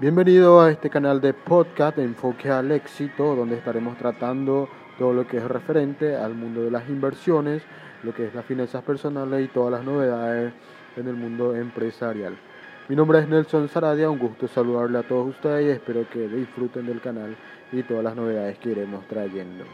Bienvenido a este canal de podcast Enfoque al Éxito, donde estaremos tratando todo lo que es referente al mundo de las inversiones, lo que es las finanzas personales y todas las novedades en el mundo empresarial. Mi nombre es Nelson Saradia, un gusto saludarle a todos ustedes y espero que disfruten del canal y todas las novedades que iremos trayendo.